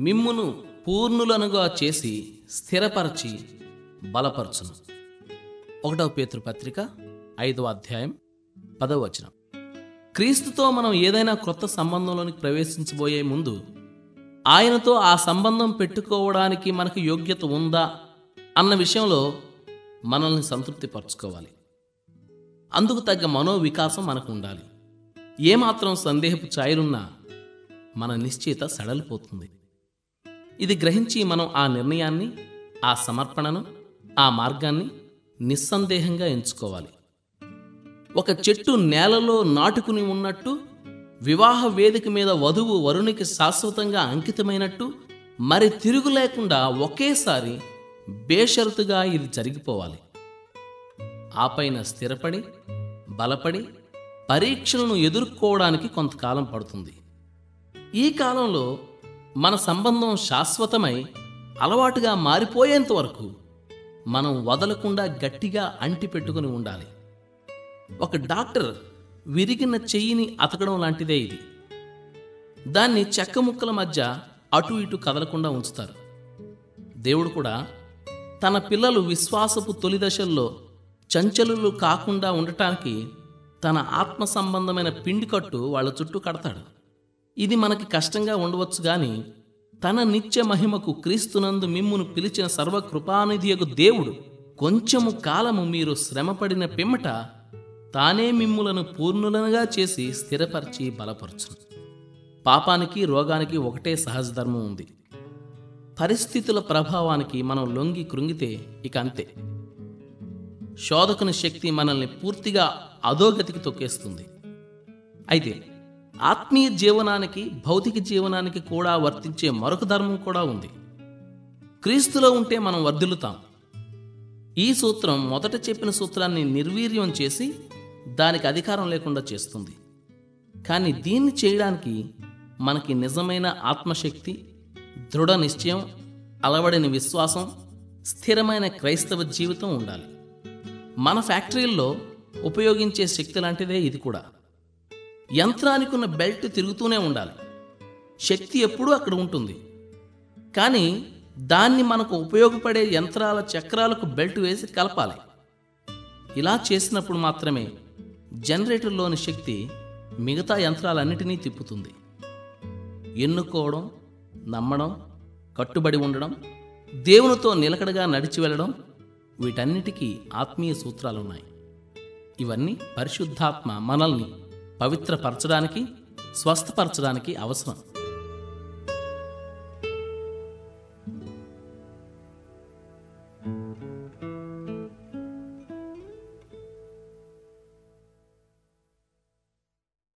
మిమ్మును పూర్ణులనుగా చేసి స్థిరపరచి బలపరచును. ఒకటవ పేతృపత్రిక ఐదవ అధ్యాయం పదవ వచనం. క్రీస్తుతో మనం ఏదైనా క్రొత్త సంబంధంలోనికి ప్రవేశించబోయే ముందు ఆయనతో ఆ సంబంధం పెట్టుకోవడానికి మనకు యోగ్యత ఉందా అన్న విషయంలో మనల్ని సంతృప్తిపరచుకోవాలి. అందుకు తగ్గ మనోవికాసం మనకు ఉండాలి ఏమాత్రం సందేహపు ఛాయలున్నా మన నిశ్చయిత సడలిపోతుంది. ఇది గ్రహించి మనం ఆ నిర్ణయాన్ని ఆ సమర్పణను ఆ మార్గాన్ని నిస్సందేహంగా ఎంచుకోవాలి. ఒక చెట్టు నేలలో నాటుకుని ఉన్నట్టు వివాహ వేదిక మీద వధువు వరునికి శాశ్వతంగా అంకితమైనట్టు మరి తిరుగు లేకుండా ఒకేసారి బేషరతుగా ఇది జరిగిపోవాలి. ఆపైన స్థిరపడి బలపడి పరీక్షలను ఎదుర్కోవడానికి కొంతకాలం పడుతుంది. ఈ కాలంలో మన సంబంధం శాశ్వతమై అలవాటుగా మారిపోయేంత వరకు మనం వదలకుండా గట్టిగా అంటి పెట్టుకుని ఉండాలి. ఒక డాక్టర్ విరిగిన చెయ్యిని అతకడం లాంటిదే ఇది. దాన్ని చెక్క ముక్కల మధ్య అటు ఇటు కదలకుండా ఉంచుతారు. దేవుడు కూడా తన పిల్లలు విశ్వాసపు తొలి దశల్లో చంచలులు కాకుండా ఉండటానికి తన ఆత్మ సంబంధమైన పిండి కట్టు వాళ్ళ చుట్టూ కడతాడు. ఇది మనకి కష్టంగా ఉండవచ్చు గాని తన నిత్య మహిమకు క్రీస్తునందు మిమ్మును పిలిచిన సర్వకృపానిధియకు దేవుడు కొంచెము కాలము మీరు శ్రమపడిన పిమ్మట తానే మిమ్ములను పూర్ణులనుగా చేసి స్థిరపరిచి బలపరచును. పాపానికి రోగానికి ఒకటే సహజ ధర్మం ఉంది. పరిస్థితుల ప్రభావానికి మనం లొంగి కృంగితే ఇక అంతే. శోధకుని శక్తి మనల్ని పూర్తిగా అధోగతికి తొక్కేస్తుంది. అయితే ఆత్మీయ జీవనానికి భౌతిక జీవనానికి కూడా వర్తించే మరొక ధర్మం కూడా ఉంది. క్రీస్తులో ఉంటే మనం వర్ధిల్లుతాం. ఈ సూత్రం మొదట చెప్పిన సూత్రాన్ని నిర్వీర్యం చేసి దానికి అధికారం లేకుండా చేస్తుంది. కానీ దీన్ని చేయడానికి మనకి నిజమైన ఆత్మశక్తి దృఢ నిశ్చయం అలవడిన విశ్వాసం స్థిరమైన క్రైస్తవ జీవితం ఉండాలి. మన ఫ్యాక్టరీల్లో ఉపయోగించే శక్తి లాంటిదే ఇది కూడా. యంత్రానికి ఉన్న బెల్ట్ తిరుగుతూనే ఉండాలి. శక్తి ఎప్పుడూ అక్కడ ఉంటుంది. కానీ దాన్ని మనకు ఉపయోగపడే యంత్రాల చక్రాలకు బెల్ట్ వేసి కలపాలి. ఇలా చేసినప్పుడు మాత్రమే జనరేటర్లోని శక్తి మిగతా యంత్రాలన్నిటినీ తిప్పుతుంది. ఎన్నుకోవడం నమ్మడం కట్టుబడి ఉండడం దేవునితో నిలకడగా నడిచి వెళ్ళడం వీటన్నిటికీ ఆత్మీయ సూత్రాలున్నాయి. ఇవన్నీ పరిశుద్ధాత్మ మనల్ని పవిత్రపరచడానికి స్వస్థపరచడానికి అవసరం.